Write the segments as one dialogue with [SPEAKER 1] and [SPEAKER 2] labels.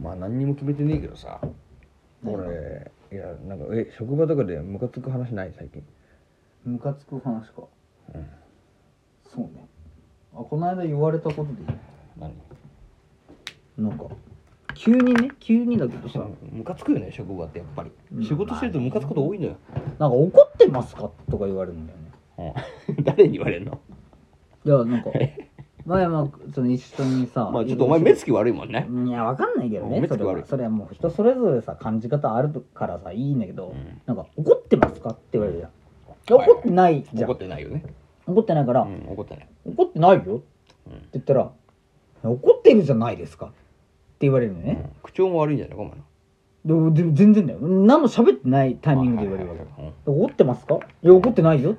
[SPEAKER 1] まあ何にも決めてねえけどさ。俺いやなんかえ職場とかでムカつく話ない？最近。
[SPEAKER 2] ムカつく話か。
[SPEAKER 1] うん。
[SPEAKER 2] そうね。あこの間言われたことでいい？
[SPEAKER 1] 何？
[SPEAKER 2] なんか急にね急にだけどさ。
[SPEAKER 1] ムカつくよね職場ってやっぱり。
[SPEAKER 2] うん。
[SPEAKER 1] 仕事してるとムカつくこと多いのよ、
[SPEAKER 2] なんか怒ってますか？とか言われるんだよね。
[SPEAKER 1] うん、誰に言われるの？
[SPEAKER 2] いやなんか 前まあその一緒にさ
[SPEAKER 1] まあちょっとお前目つき悪いもんね。
[SPEAKER 2] いやわかんないけどねそれ
[SPEAKER 1] 目つき悪い。
[SPEAKER 2] は。それはもう人それぞれさ感じ方あるからさいいんだけど、
[SPEAKER 1] ん。
[SPEAKER 2] なんか怒ってますかって言われるじゃん。怒ってないじゃん、
[SPEAKER 1] 怒ってないよね。
[SPEAKER 2] 怒ってないから、
[SPEAKER 1] うん怒ってない。
[SPEAKER 2] 怒ってないよ。って
[SPEAKER 1] うん
[SPEAKER 2] 言ったら怒ってるじゃないですか。って言われるのね、
[SPEAKER 1] うん。口調も悪いんじゃないかお前の。
[SPEAKER 2] でも全然だよ。何も喋ってないタイミングで言われるわけ、怒ってますか？いや怒ってないよ、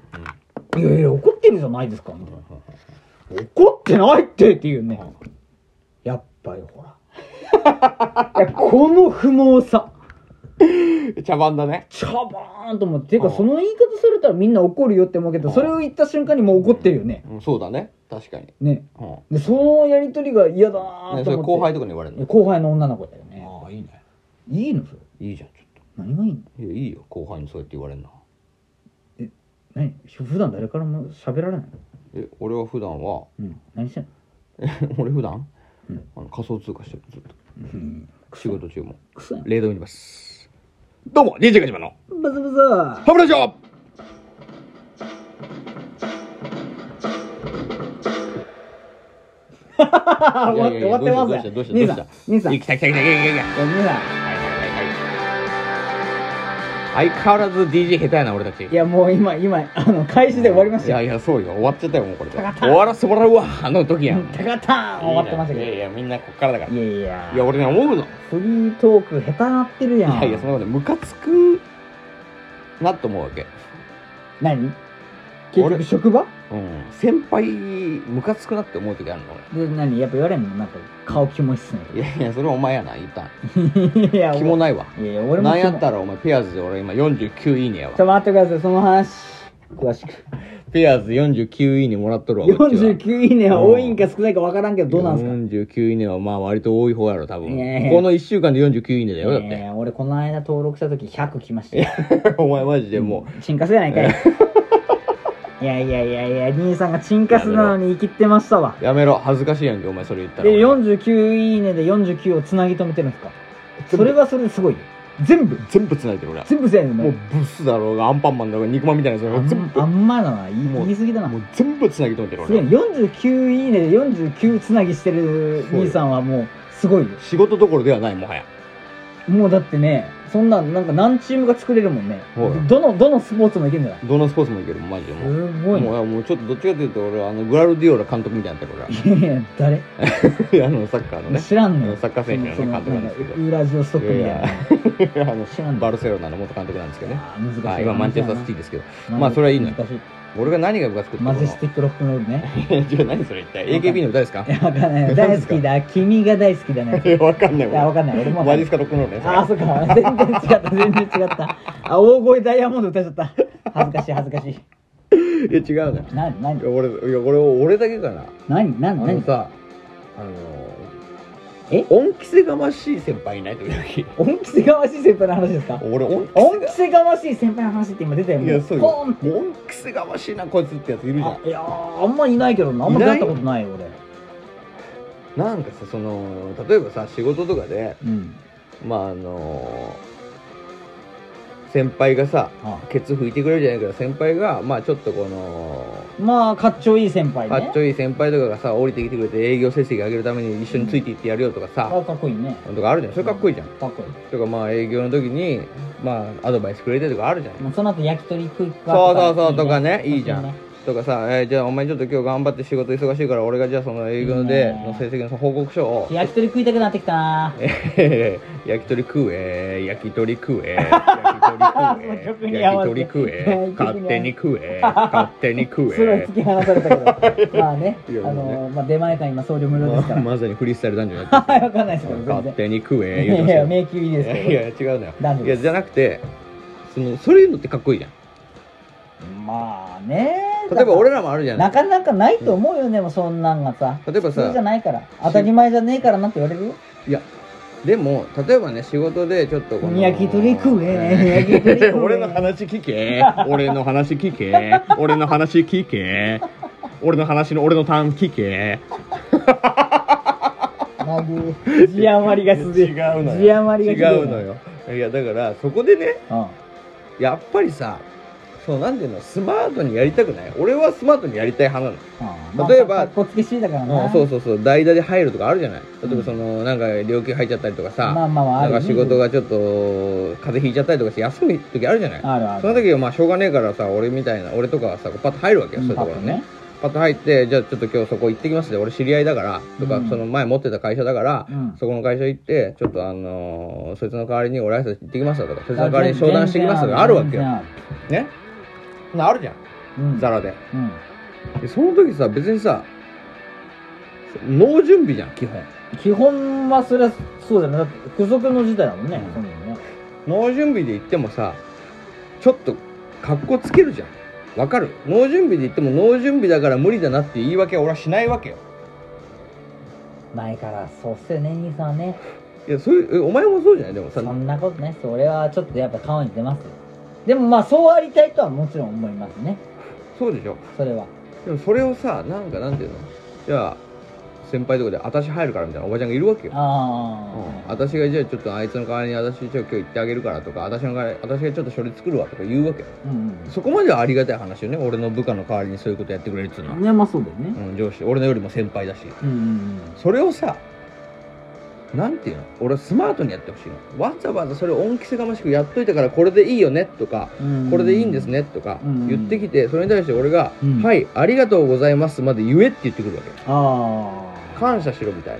[SPEAKER 2] いやいや怒ってるじゃないですかみたいな怒ってないってっていうね、やっぱりほら。いやこの不毛さ。
[SPEAKER 1] うん茶番だね。
[SPEAKER 2] 茶番と思って。ていうか
[SPEAKER 1] うん。
[SPEAKER 2] その言い方されたらみんな怒るよって思うけど
[SPEAKER 1] うん。
[SPEAKER 2] それを言った瞬間にもう怒ってるよね。
[SPEAKER 1] うんそうだね。確かに。
[SPEAKER 2] ね。
[SPEAKER 1] うん。
[SPEAKER 2] でそのやりとりが嫌だな
[SPEAKER 1] ね
[SPEAKER 2] ーと思って。
[SPEAKER 1] それ後輩とかに言われるの？
[SPEAKER 2] 後輩の女の子だよね。
[SPEAKER 1] ああいいね。
[SPEAKER 2] いいのそれ。
[SPEAKER 1] いいじゃんちょっ
[SPEAKER 2] 何がいいの？
[SPEAKER 1] といやいいよ。後輩にそうやって言われるな
[SPEAKER 2] 何？普段誰からも喋られないの？
[SPEAKER 1] え俺は普段は？
[SPEAKER 2] うん。何してんの？
[SPEAKER 1] 俺普段？
[SPEAKER 2] うん。
[SPEAKER 1] あの仮想通貨してるずっと。
[SPEAKER 2] うん。
[SPEAKER 1] 仕事中も。
[SPEAKER 2] くそやん。
[SPEAKER 1] レード見てますどうも DJ ガジマの。
[SPEAKER 2] バズバズ。
[SPEAKER 1] ハブラジオ。
[SPEAKER 2] 終わって終わってます
[SPEAKER 1] どうしたどうした
[SPEAKER 2] 兄さん
[SPEAKER 1] どうした？
[SPEAKER 2] 兄さん
[SPEAKER 1] いや来た来た来た来た来た来た
[SPEAKER 2] いや兄さ
[SPEAKER 1] はい。はいはいはい相変わらず DJ 下手やな俺たち。
[SPEAKER 2] んいやもう今今あの開始で終わりましたよ。
[SPEAKER 1] いやいやそうよ。終わっちゃったよもうこれで。終わらせてもらうわあの時やん。
[SPEAKER 2] タカターン終わってました
[SPEAKER 1] いやい
[SPEAKER 2] け
[SPEAKER 1] やみんなこっからだから。
[SPEAKER 2] どい
[SPEAKER 1] い
[SPEAKER 2] や。いや
[SPEAKER 1] や俺ね思うの。
[SPEAKER 2] フリートーク下手なってるやん。
[SPEAKER 1] いやいやそのことねムカつくなと思うわけ。
[SPEAKER 2] 何？結
[SPEAKER 1] 俺
[SPEAKER 2] 局職場？
[SPEAKER 1] うん先輩ムカつくなって思う時あるの
[SPEAKER 2] で何やっぱ言われんの？なんか顔キモいっすね
[SPEAKER 1] 俺いやいやそれはお前やな言った
[SPEAKER 2] いや
[SPEAKER 1] 気もないわ。
[SPEAKER 2] いや俺も
[SPEAKER 1] なんやっ
[SPEAKER 2] ら
[SPEAKER 1] たらお前ペアーズで俺今49いいねやわ。
[SPEAKER 2] ちょ待ってくださいその話詳しく。
[SPEAKER 1] ペアーズ49いいねもらっとるわこっちは。
[SPEAKER 2] 49いいねは多いんか少ないか分からんけどどうなんすか
[SPEAKER 1] ？49いいねはまあ割と多い方やろ多分。この1週間で49いいねだよだって。
[SPEAKER 2] や俺この間登録した時100来ましたよ。
[SPEAKER 1] お前マジでも
[SPEAKER 2] チンカスやないかい いやいやいやいや兄さんがチンカスなのに生きてましたわ。
[SPEAKER 1] うやめろ。恥ずかしいやんけお前それ言ったら。
[SPEAKER 2] で49いいねで49をつなぎ止めてるんですかそれはそれですごいよ。全部。
[SPEAKER 1] 全部繋いでる俺は。
[SPEAKER 2] 全部せやね。ん
[SPEAKER 1] もうブスだろうがアンパンマンだろうが肉まんみたいなやつ全部。
[SPEAKER 2] あんまだな言い
[SPEAKER 1] もう
[SPEAKER 2] 言い過ぎだな。
[SPEAKER 1] もう全部繋ぎ止めてる
[SPEAKER 2] すげえ
[SPEAKER 1] 俺
[SPEAKER 2] 49いいねで49つなぎしてる兄さんはもうすごいよ。
[SPEAKER 1] 仕事どころではないもはや。
[SPEAKER 2] もうだってねそんなんなんか何チームが作れるもんね。
[SPEAKER 1] はい。
[SPEAKER 2] どのどのスポーツもいけるんじゃない？
[SPEAKER 1] どのスポーツもいけるもんマジでもう。
[SPEAKER 2] すごいな。
[SPEAKER 1] もうもうちょっとどっちかというと俺はあのグラルディオラ監督みたいになってる
[SPEAKER 2] いやいや誰？
[SPEAKER 1] あのサッカーのね。
[SPEAKER 2] 知らんの？よ
[SPEAKER 1] サッカー選手のね監督なんですけど。
[SPEAKER 2] ウーラジオストックみたいな。
[SPEAKER 1] あの
[SPEAKER 2] 知らんの？
[SPEAKER 1] バルセロナの元監督なんですけどね。
[SPEAKER 2] あー難しい
[SPEAKER 1] はい今マンチェスターシティですけど。まあそれはいいのよ。
[SPEAKER 2] 難しい
[SPEAKER 1] 俺が何がムカつくって
[SPEAKER 2] マジスティックロックンロールね。
[SPEAKER 1] ッ クじゃあ何それ一体？AKB の歌ですか？
[SPEAKER 2] いやわかんない。
[SPEAKER 1] 何
[SPEAKER 2] 大好きだ。君が大好きだね。
[SPEAKER 1] いやわかんない。
[SPEAKER 2] いやわかんない。俺も
[SPEAKER 1] マジスカロックンロールね
[SPEAKER 2] あーそっか。全然違った。全然違った。あ大声ダイヤモンド歌っちゃった。恥ずかしい恥ずかしい。
[SPEAKER 1] いや違うのよ。
[SPEAKER 2] な何？
[SPEAKER 1] いや俺いや俺俺だけかな。
[SPEAKER 2] 何？何？
[SPEAKER 1] あの
[SPEAKER 2] 何
[SPEAKER 1] さあの
[SPEAKER 2] え？
[SPEAKER 1] 恩着せがましい先輩いない時々？
[SPEAKER 2] 恩着せがましい先輩の話ですか？
[SPEAKER 1] 俺恩
[SPEAKER 2] 恩着せがましい先輩の話って今出たよ
[SPEAKER 1] いやそうよ。恩着せがましいなこいつってやついるじゃん。
[SPEAKER 2] あいやーあんまいないけどなあんま出会ったことないよ俺。
[SPEAKER 1] なんかさその例えばさ仕事とかで
[SPEAKER 2] うん。
[SPEAKER 1] まああの先輩がさ
[SPEAKER 2] あ。
[SPEAKER 1] ケツ拭いてくれるじゃないけど先輩がまあちょっとこの
[SPEAKER 2] まあかっちょいい先輩ね。
[SPEAKER 1] かっちょいい先輩とかがさ降りてきてくれて営業成績上げるために一緒についていってやるよとかさ、
[SPEAKER 2] あかっこいいね。
[SPEAKER 1] とかあるじゃん。それかっこいいじゃん、
[SPEAKER 2] かっこいい。
[SPEAKER 1] とかまあ営業の時にまあアドバイスくれてとかあるじゃん。
[SPEAKER 2] もうその後焼き鳥食いか
[SPEAKER 1] そうそうそうとかねいいじゃん。
[SPEAKER 2] ね
[SPEAKER 1] とかさ、えーじゃあお前ちょっと今日頑張って仕事忙しいから俺がじゃあその営業での成績の報告書を。
[SPEAKER 2] 焼き鳥食いたくなってきたな。
[SPEAKER 1] え ー焼き鳥食え焼き鳥食え焼き鳥食え焼き鳥食え勝手に食え 勝手に食
[SPEAKER 2] すごい
[SPEAKER 1] え
[SPEAKER 2] 突き放されたけど。まあねあのまあ出前館今送料無料ですから。
[SPEAKER 1] まさにフリースタイル男女になって
[SPEAKER 2] はいわかんないですけど
[SPEAKER 1] 勝手に食え
[SPEAKER 2] い
[SPEAKER 1] 言うてま
[SPEAKER 2] やいや迷宮いいですけど。
[SPEAKER 1] いや違うのよ。
[SPEAKER 2] 男女
[SPEAKER 1] いやじゃなくてそのそういうのってかっこいいじゃん。
[SPEAKER 2] まあね。
[SPEAKER 1] 例えば俺らもあるじゃな
[SPEAKER 2] ないかなかないと思うよでもそんなんがさ。
[SPEAKER 1] 例えばさ
[SPEAKER 2] 普通じゃないから。当たり前じゃねえからなって言われるよ。
[SPEAKER 1] いやでも例えばね仕事でちょっとこの
[SPEAKER 2] 焼き鳥食え焼き鳥食え
[SPEAKER 1] 俺の話聞け。俺の話聞け。俺の話聞け。俺の話の俺のターン聞け。
[SPEAKER 2] なんで字余りがすで
[SPEAKER 1] 違うのよ。違うのよ。いやだからそこでね
[SPEAKER 2] うん。
[SPEAKER 1] やっぱりさそうなんていうの？スマートにやりたくない？俺はスマートにやりたい派なの。
[SPEAKER 2] うん
[SPEAKER 1] 例えば
[SPEAKER 2] だからな。
[SPEAKER 1] うんそうそうそう代打で入るとかあるじゃない？例え
[SPEAKER 2] うん
[SPEAKER 1] ばその、なんか料金入っちゃったりとかさ、
[SPEAKER 2] まあまあまあ
[SPEAKER 1] なんか仕事がちょっと風邪ひいちゃったりとかして休む時あるじゃない？
[SPEAKER 2] あるある。
[SPEAKER 1] その時はまあしょうがねえからさ俺みたいな俺とかはさパッと入るわけよ、
[SPEAKER 2] うん
[SPEAKER 1] そういうところにね。
[SPEAKER 2] パ
[SPEAKER 1] パッと入ってじゃあちょっと今日そこ行ってきますで俺知り合いだから。とか、
[SPEAKER 2] うん。
[SPEAKER 1] その前持ってた会社だから、
[SPEAKER 2] うん。
[SPEAKER 1] そこの会社行ってちょっとあのーそいつの代わりに俺挨拶行ってきますよとかそいつの代わりに商談してきますとかあるわけよ。ね？なあるじゃん。
[SPEAKER 2] うん。
[SPEAKER 1] ザラで。
[SPEAKER 2] うん。
[SPEAKER 1] でその時さ別にさ脳準備じゃん基本。
[SPEAKER 2] 基本はそれはそうだよね。だって付属の時代だもんねそんね。
[SPEAKER 1] 脳準備で言ってもさちょっと格好つけるじゃん。わかる？脳準備で言っても脳準備だから無理だなって言い訳は俺はしないわけよ。
[SPEAKER 2] 前からそうっすよね兄さんはね。
[SPEAKER 1] いやそういうえお前もそうじゃない？でもさ
[SPEAKER 2] そんなことないっす俺はちょっとやっぱ顔に出ますよでもまあそうありたいとはもちろん思いますね。
[SPEAKER 1] そうでしょ。
[SPEAKER 2] それは。
[SPEAKER 1] でもそれをさなんかなんていうの？じゃあ先輩とかで私入るからみたいなおばちゃんがいるわけよ、うん、
[SPEAKER 2] ああ
[SPEAKER 1] 私がじゃあちょっとあいつの代わりに私ちょ今日行ってあげるからとか私の代わり私がちょっと書類作るわとか言うわけよ。
[SPEAKER 2] うん
[SPEAKER 1] そこまではありがたい話よね俺の部下の代わりにそういうことやってくれるっていうのは、
[SPEAKER 2] うんいやまあそうだよね。
[SPEAKER 1] うん、上司。俺のよりも先輩だし。
[SPEAKER 2] うんうん。
[SPEAKER 1] それをさなんていうの？俺はスマートにやってほしいの。わざわざそれを恩着せがましくやっといたからこれでいいよねとか
[SPEAKER 2] うん。
[SPEAKER 1] これでいいんですねとか
[SPEAKER 2] うん。
[SPEAKER 1] 言ってきてそれに対して俺が「
[SPEAKER 2] うん。
[SPEAKER 1] はいありがとうございます」まで言えって言ってくるわけ。
[SPEAKER 2] ああ
[SPEAKER 1] 感謝しろみたい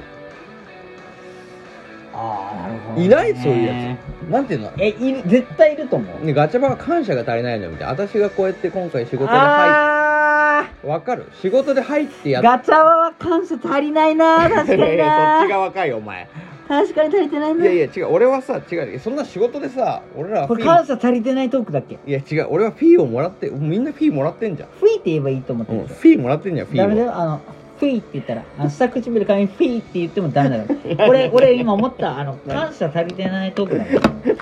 [SPEAKER 2] ああなるほど
[SPEAKER 1] いないそういうやつ。なんていうの？
[SPEAKER 2] えいる絶対いると思う。
[SPEAKER 1] ねガチャバは感謝が足りないのよみたいな。私がこうやって今回仕事で入
[SPEAKER 2] あ
[SPEAKER 1] ってわかる？仕事で入ってやっ
[SPEAKER 2] ーガチャバは感謝足りないな確かに
[SPEAKER 1] いやいやそっち
[SPEAKER 2] な
[SPEAKER 1] が若いお前。
[SPEAKER 2] 確かに足りてないな。い
[SPEAKER 1] やいや違う。俺はさ違う。そんな仕事でさ俺らは
[SPEAKER 2] これ感
[SPEAKER 1] ー
[SPEAKER 2] 謝足りてないトークだっけ？
[SPEAKER 1] いや違う。俺はフィーをもらってみんなフィーもらってんじゃん、
[SPEAKER 2] フィーって言えばいいと思って
[SPEAKER 1] うん、
[SPEAKER 2] るでし
[SPEAKER 1] フィーもらってんじゃんフ
[SPEAKER 2] ょダメだ
[SPEAKER 1] ィーを
[SPEAKER 2] よあのフィーって言ったらあの下唇からにフィーって言ってもダメだよ俺俺今思ったあの感謝足りてないトークだよ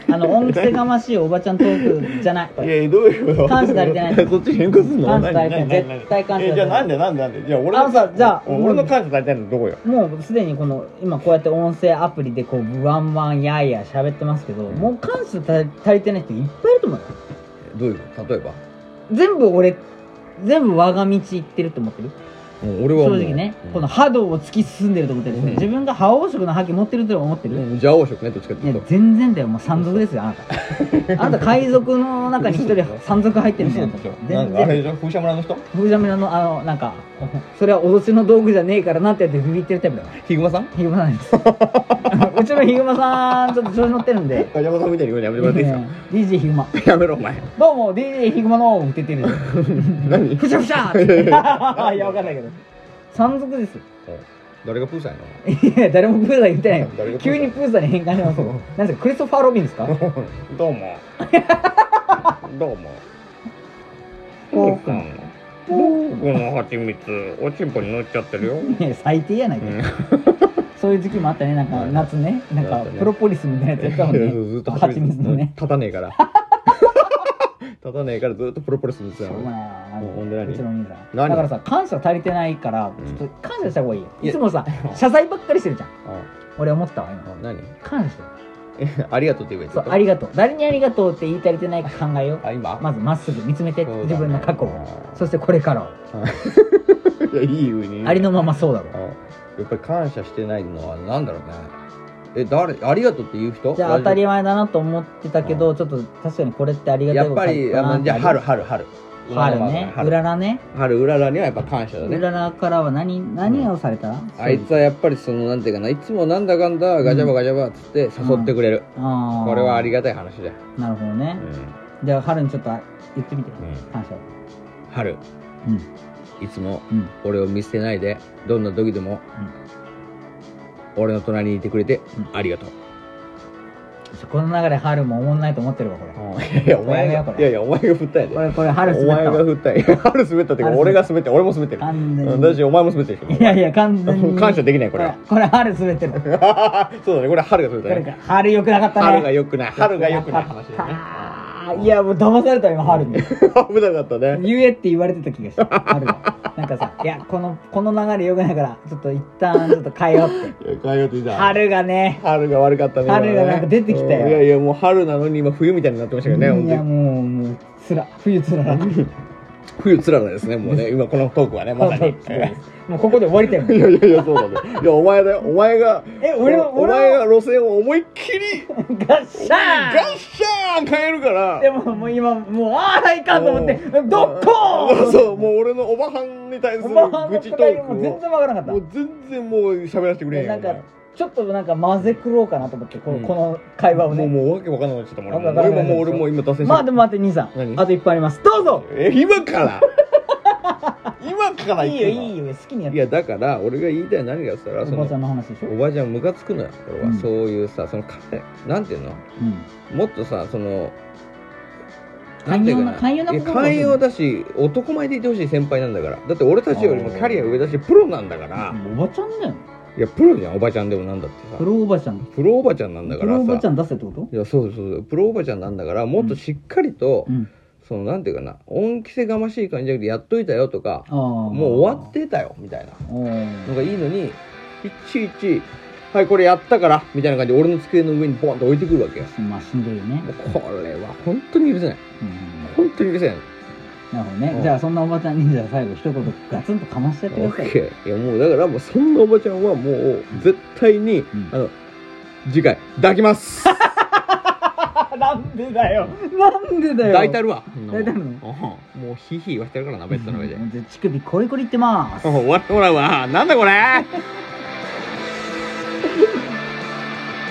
[SPEAKER 2] あの恩着せがましいおばちゃんトークじゃない。
[SPEAKER 1] いやどういうこと？
[SPEAKER 2] 感謝足りてない
[SPEAKER 1] そっち変更すんの？
[SPEAKER 2] 感謝足りてない。絶対感謝足りてない。
[SPEAKER 1] えじゃあなんで？なんで？なんで？じゃあ俺の
[SPEAKER 2] あのさじゃあ
[SPEAKER 1] 俺の感謝足りてないのどこよ？
[SPEAKER 2] もうすでにこの今こうやって音声アプリでこうワンワンやーやー喋ってますけどもう感謝足り足りてない人いっぱいいると思うよ。
[SPEAKER 1] どういうこと？例えば？
[SPEAKER 2] 全部俺全部我が道行ってると思ってる？
[SPEAKER 1] もう俺は
[SPEAKER 2] 正直ね、
[SPEAKER 1] うん。
[SPEAKER 2] この波動を突き進んでると思ってる、
[SPEAKER 1] うん。
[SPEAKER 2] 自分が覇王色の覇気持ってると思ってる、
[SPEAKER 1] うん。邪王色ねどっちかって
[SPEAKER 2] い
[SPEAKER 1] うと。
[SPEAKER 2] 全然だよもう山賊ですよあなた。あなた海賊の中に一人 山賊入ってるんですよ
[SPEAKER 1] なんかあれでしょ？風車村の人
[SPEAKER 2] 風車村のあのなんかそれは脅しの道具じゃねえからなってやってビビってるタイプだ
[SPEAKER 1] ヒグマさん？
[SPEAKER 2] ヒグマさんです うちのヒグマさんちょっと調子乗ってるんで。
[SPEAKER 1] ガチャバさんみたいに言うのやめてもらっていいですか
[SPEAKER 2] ？DJ ヒグマ。
[SPEAKER 1] やめろお前。
[SPEAKER 2] どうも DJ ヒグマのって言ってる
[SPEAKER 1] 何？
[SPEAKER 2] ふしゃふしゃーって。いやわかんないけど。山賊です。よ
[SPEAKER 1] 誰がプーさんやの？
[SPEAKER 2] いや誰もプーさん言ってない。よ急にプーさんに変換しますよ。何ですかクリストファー・ロビンですか？
[SPEAKER 1] どうも。どうも。
[SPEAKER 2] ポークの
[SPEAKER 1] 僕の蜂蜜おちんぽに乗っちゃってるよ。
[SPEAKER 2] 最低やないか、そういう時期もあったね。なんか
[SPEAKER 1] はい。
[SPEAKER 2] 夏ね。なんかプロポリスみたいなやつやったもんね
[SPEAKER 1] ずっと
[SPEAKER 2] 蜂蜜のね。
[SPEAKER 1] 立たねえから。立たねえからずっとプロポリスの
[SPEAKER 2] しょうがない。な
[SPEAKER 1] ほんで何？
[SPEAKER 2] うちのお兄さん。
[SPEAKER 1] 何？
[SPEAKER 2] だからさ感謝足りてないから
[SPEAKER 1] うん。
[SPEAKER 2] ちょっと感謝した方がいいよ。
[SPEAKER 1] い
[SPEAKER 2] つもさ謝罪ばっかりしてるじゃん。
[SPEAKER 1] あ
[SPEAKER 2] 俺思ったわ今。
[SPEAKER 1] あ何？
[SPEAKER 2] 感謝。
[SPEAKER 1] ありがとうって言えばいい
[SPEAKER 2] ありがとう。誰にありがとうって言い足りてないか考えよう。
[SPEAKER 1] あ今？
[SPEAKER 2] まずまっすぐ見つめて自分の過去を。そしてこれからを。
[SPEAKER 1] いやいい風に
[SPEAKER 2] ありのままそうだろ。
[SPEAKER 1] あやっぱり感謝してないのはなんだろうね。え誰ありがとうって言う人？
[SPEAKER 2] じゃあ当たり前だなと思ってたけどちょっと確かにこれってありがたい
[SPEAKER 1] やっぱりあのじゃあ春春春。
[SPEAKER 2] 春ね。う
[SPEAKER 1] 春。
[SPEAKER 2] ららね。
[SPEAKER 1] 春うららにはやっぱ感謝だね。
[SPEAKER 2] うららからは何何をされた？
[SPEAKER 1] あいつはやっぱりそのなんていうかないつもなんだかんだガチャバガチャバっつって誘ってくれる、
[SPEAKER 2] あ
[SPEAKER 1] これはあり
[SPEAKER 2] が
[SPEAKER 1] がたい話だよ、
[SPEAKER 2] なるほどね。
[SPEAKER 1] う
[SPEAKER 2] じゃあ春にちょっと言ってみて。
[SPEAKER 1] ん。
[SPEAKER 2] 感謝。を
[SPEAKER 1] 春。
[SPEAKER 2] うん
[SPEAKER 1] いつも
[SPEAKER 2] うん。
[SPEAKER 1] 俺を見捨てないでどんな時でも俺の隣にいてくれて
[SPEAKER 2] うん。
[SPEAKER 1] ありがとう。
[SPEAKER 2] この流れ春もおもんないと思ってるわこれ。
[SPEAKER 1] いやいやお前が
[SPEAKER 2] これ。
[SPEAKER 1] いやいやお前が振ったんやで。
[SPEAKER 2] これこれ春
[SPEAKER 1] お前
[SPEAKER 2] 滑った。わ
[SPEAKER 1] が振ったんや 春滑ったってか
[SPEAKER 2] 春滑
[SPEAKER 1] 俺が滑って俺も滑ってる。
[SPEAKER 2] 完全に。
[SPEAKER 1] うんだしお前も滑ってる
[SPEAKER 2] いやいや完全に。
[SPEAKER 1] 感謝できないこれ。は
[SPEAKER 2] これ春滑ってる。こ
[SPEAKER 1] そうだねこれ春が滑った
[SPEAKER 2] れ
[SPEAKER 1] ね
[SPEAKER 2] 春良くなかったね。
[SPEAKER 1] 春が良くない。春が良くない話だね
[SPEAKER 2] いやもう騙された今春に。
[SPEAKER 1] 危なかったね。
[SPEAKER 2] 言えって言われてた気がした 春がなんかさいやこのこの流れ良くないからちょっと一旦ちょっと変えようって。
[SPEAKER 1] いや変えようってた
[SPEAKER 2] 春がね。
[SPEAKER 1] 春が悪かったね
[SPEAKER 2] 春がなんか出てきたよ。
[SPEAKER 1] うんいやいやもう春なのに今冬みたいになってましたけどね
[SPEAKER 2] いやもうもうつら冬つらら
[SPEAKER 1] 冬つららですねもうね。今このトークはねまさに。
[SPEAKER 2] もうここで終わりたいもん。
[SPEAKER 1] いやいやいやそうだねいやお前だよ。お前が
[SPEAKER 2] え俺の
[SPEAKER 1] お前が路線を思いっきり
[SPEAKER 2] ガッシャ
[SPEAKER 1] ガッシャーン変えるから。
[SPEAKER 2] ーでももう今もうああいかんと思って
[SPEAKER 1] うん
[SPEAKER 2] どっこー
[SPEAKER 1] そうもう俺のおばはんに対する愚痴トークを。
[SPEAKER 2] も全然わからなかっ
[SPEAKER 1] もう全然もう喋らせてくれへん
[SPEAKER 2] なんかちょっとなんか混ぜくろうかなと思ってこの,、
[SPEAKER 1] うん。
[SPEAKER 2] この会話をね。
[SPEAKER 1] もうもうわけわかんなくなっちゃったもん
[SPEAKER 2] わけわからない。
[SPEAKER 1] 俺ももう俺も今
[SPEAKER 2] まあでも待って兄さん。
[SPEAKER 1] 何？
[SPEAKER 2] あといっぱいあります。どうぞ。
[SPEAKER 1] え今から？今から
[SPEAKER 2] いいよいいよ。好きにやって。
[SPEAKER 1] いやだから俺が言いたい何がっつったらそ
[SPEAKER 2] おばちゃん
[SPEAKER 1] の
[SPEAKER 2] の話でしょ？
[SPEAKER 1] おばちゃんムカつくのよこれは、
[SPEAKER 2] うん。
[SPEAKER 1] そういうさその彼なんていうの？
[SPEAKER 2] うん。
[SPEAKER 1] もっとさその
[SPEAKER 2] 寛容
[SPEAKER 1] だし男前でいてほしい先輩なんだから。だって俺たちよりもキャリア上だしプロなんだから。
[SPEAKER 2] おばちゃんだよ
[SPEAKER 1] いやプロじゃんおばちゃんでもなんだってさ。
[SPEAKER 2] プロおばちゃん。
[SPEAKER 1] プロおばちゃんなんだからさ。
[SPEAKER 2] プロおばちゃん出せってこと？
[SPEAKER 1] いやそうそうそうプロおばちゃんなんだからもっとしっかりと、
[SPEAKER 2] うん。
[SPEAKER 1] そのなんていうかな恩着せがましい感じじゃなくてやっといたよとかもう終わってたよみたいな。のがいいのにいちいち「はいこれやったから」みたいな感じで俺の机の上にボンと置いてくるわけよ。
[SPEAKER 2] まあしんどいよね。
[SPEAKER 1] これは本当に許せない。
[SPEAKER 2] うん。
[SPEAKER 1] 本当に許せない
[SPEAKER 2] なるほどね。
[SPEAKER 1] うん。
[SPEAKER 2] じゃあそんなおばちゃんにじゃあ最後一言ガツンとかましてやって
[SPEAKER 1] オ
[SPEAKER 2] ください。
[SPEAKER 1] ッケー。いやもうだからもうそんなおばちゃんはもう絶対に、
[SPEAKER 2] ん。
[SPEAKER 1] あの次回抱きます。
[SPEAKER 2] なんでだよ。なんでだよ。
[SPEAKER 1] 抱いてあるわ。
[SPEAKER 2] 抱いてあるの？
[SPEAKER 1] うん。もうヒーヒー言わしてるからなベッドの上で。
[SPEAKER 2] 乳首コリコリいってます。
[SPEAKER 1] 終わってもらうわ。なんだこれ